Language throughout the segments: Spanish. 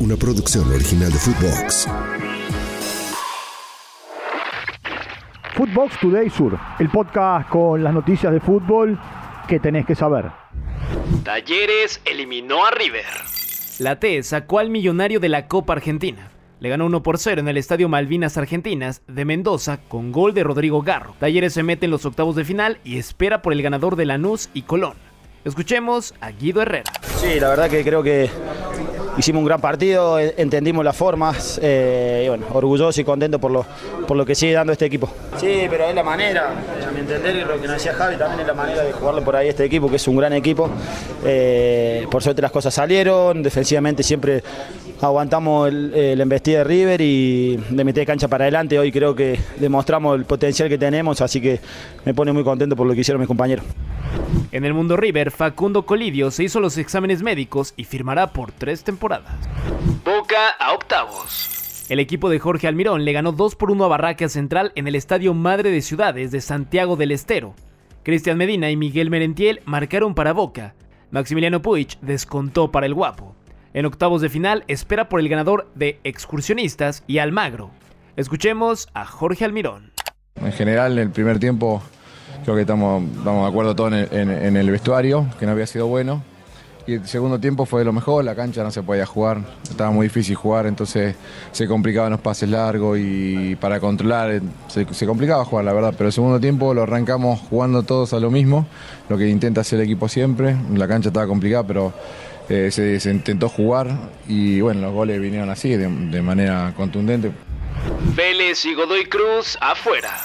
una producción original de Footbox. Footbox Today Sur, el podcast con las noticias de fútbol que tenés que saber. Talleres eliminó a River. La T sacó al millonario de la Copa Argentina. Le ganó 1 por 0 en el Estadio Malvinas Argentinas de Mendoza con gol de Rodrigo Garro. Talleres se mete en los octavos de final y espera por el ganador de Lanús y Colón. Escuchemos a Guido Herrera. Sí, la verdad que creo que hicimos un gran partido, entendimos las formas eh, y bueno, orgulloso y contento por lo, por lo que sigue dando este equipo. Sí, pero es la manera, a mi entender, y lo que nos decía Javi, también es la manera de jugarle por ahí este equipo, que es un gran equipo. Eh, por suerte las cosas salieron, defensivamente siempre aguantamos el, el embestida de River y de de cancha para adelante. Hoy creo que demostramos el potencial que tenemos, así que me pone muy contento por lo que hicieron mis compañeros. En el mundo River, Facundo Colidio se hizo los exámenes médicos y firmará por tres temporadas. Boca a octavos. El equipo de Jorge Almirón le ganó 2 por 1 a Barraca Central en el Estadio Madre de Ciudades de Santiago del Estero. Cristian Medina y Miguel Merentiel marcaron para Boca. Maximiliano Puig descontó para el Guapo. En octavos de final espera por el ganador de Excursionistas y Almagro. Escuchemos a Jorge Almirón. En general, en el primer tiempo creo que estamos, estamos de acuerdo todos en, el vestuario, que no había sido bueno. Y el segundo tiempo fue lo mejor, la cancha no se podía jugar, estaba muy difícil jugar, entonces se complicaban los pases largos y para controlar se, se, complicaba jugar, la verdad. Pero el segundo tiempo lo arrancamos jugando todos a lo mismo, lo que intenta hacer el equipo siempre. La cancha estaba complicada, pero eh, se, se, intentó jugar y bueno, los goles vinieron así, de, de manera contundente. Vélez y Godoy Cruz afuera.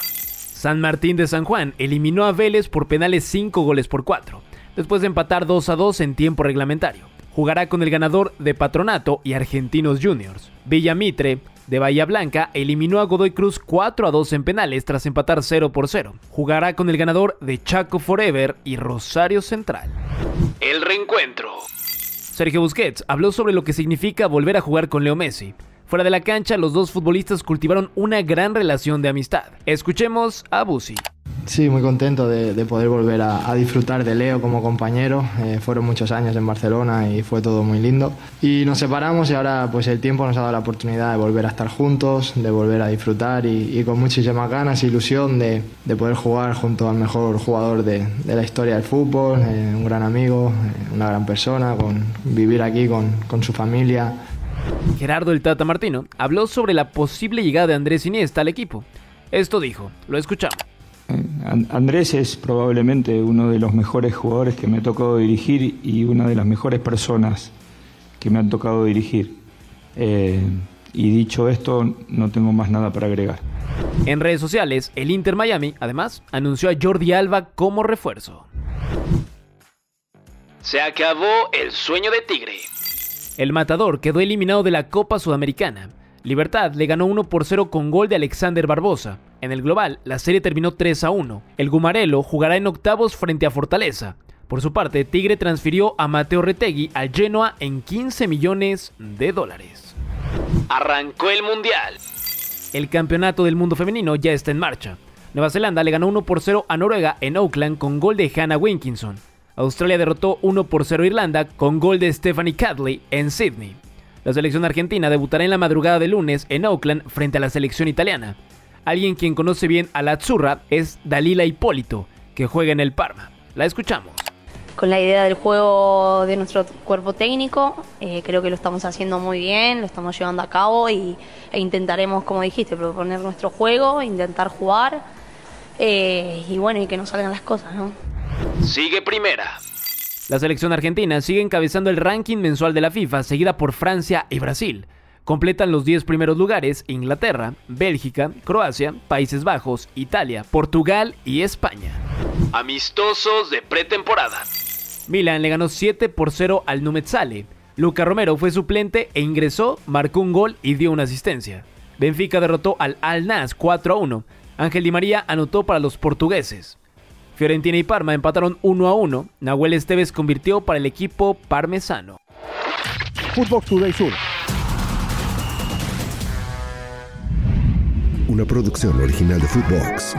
San Martín de San Juan eliminó a Vélez por penales 5 goles por 4, después de empatar 2 a 2 en tiempo reglamentario. Jugará con el ganador de Patronato y Argentinos Juniors. Villamitre, de Bahía Blanca, eliminó a Godoy Cruz 4 a 2 en penales tras empatar 0 por 0. Jugará con el ganador de Chaco Forever y Rosario Central. El reencuentro. Sergio Busquets habló sobre lo que significa volver a jugar con Leo Messi. Fuera de la cancha, los dos futbolistas cultivaron una gran relación de amistad. Escuchemos a Busi. Sí, muy contento de, de poder volver a, disfrutar de Leo como compañero. Eh, fueron muchos años en Barcelona y fue todo muy lindo. Y nos separamos y ahora pues el tiempo nos ha dado la oportunidad de volver a estar juntos, de volver a disfrutar y, y con muchísimas ganas e ilusión de, de, poder jugar junto al mejor jugador de, la historia del fútbol, eh, un gran amigo, eh, una gran persona, con vivir aquí con su familia. Gerardo el Tata Martino habló sobre la posible llegada de Andrés Iniesta al equipo. Esto dijo, lo escuchamos. Andrés es probablemente uno de los mejores jugadores que me ha tocado dirigir y una de las mejores personas que me han tocado dirigir. Eh, y dicho esto, no tengo más nada para agregar. En redes sociales, el Inter Miami, además, anunció a Jordi Alba como refuerzo. Se acabó el sueño de Tigre. El matador quedó eliminado de la Copa Sudamericana. Libertad le ganó 1 por 0 con gol de Alexander Barbosa. En el global, la serie terminó 3 a 1. El Gumarelo jugará en octavos frente a Fortaleza. Por su parte, Tigre transfirió a Mateo Retegui al Genoa en 15 millones de dólares. Arrancó el Mundial. El campeonato del mundo femenino ya está en marcha. Nueva Zelanda le ganó 1 por 0 a Noruega en Auckland con gol de Hannah Winkinson. Australia derrotó 1 por 0 a Irlanda con gol de Stephanie Cadley en Sydney. La selección argentina debutará en la madrugada de lunes en Auckland frente a la selección italiana. Alguien quien conoce bien a la Azzurra es Dalila Hipólito, que juega en el Parma. La escuchamos. Con la idea del juego de nuestro cuerpo técnico, eh, creo que lo estamos haciendo muy bien, lo estamos llevando a cabo y, e intentaremos, como dijiste, proponer nuestro juego, intentar jugar eh, y bueno, y que nos salgan las cosas, ¿no? Sigue primera. La selección argentina sigue encabezando el ranking mensual de la FIFA, seguida por Francia y Brasil. Completan los 10 primeros lugares Inglaterra, Bélgica, Croacia, Países Bajos, Italia, Portugal y España. Amistosos de pretemporada. Milan le ganó 7 por 0 al Numezzale. Luca Romero fue suplente e ingresó, marcó un gol y dio una asistencia. Benfica derrotó al Al Nas 4 a 1. Ángel Di María anotó para los portugueses. Fiorentina y Parma empataron 1 a 1. Nahuel Esteves convirtió para el equipo parmesano. Footbox Today Sur. Una producción original de Footbox.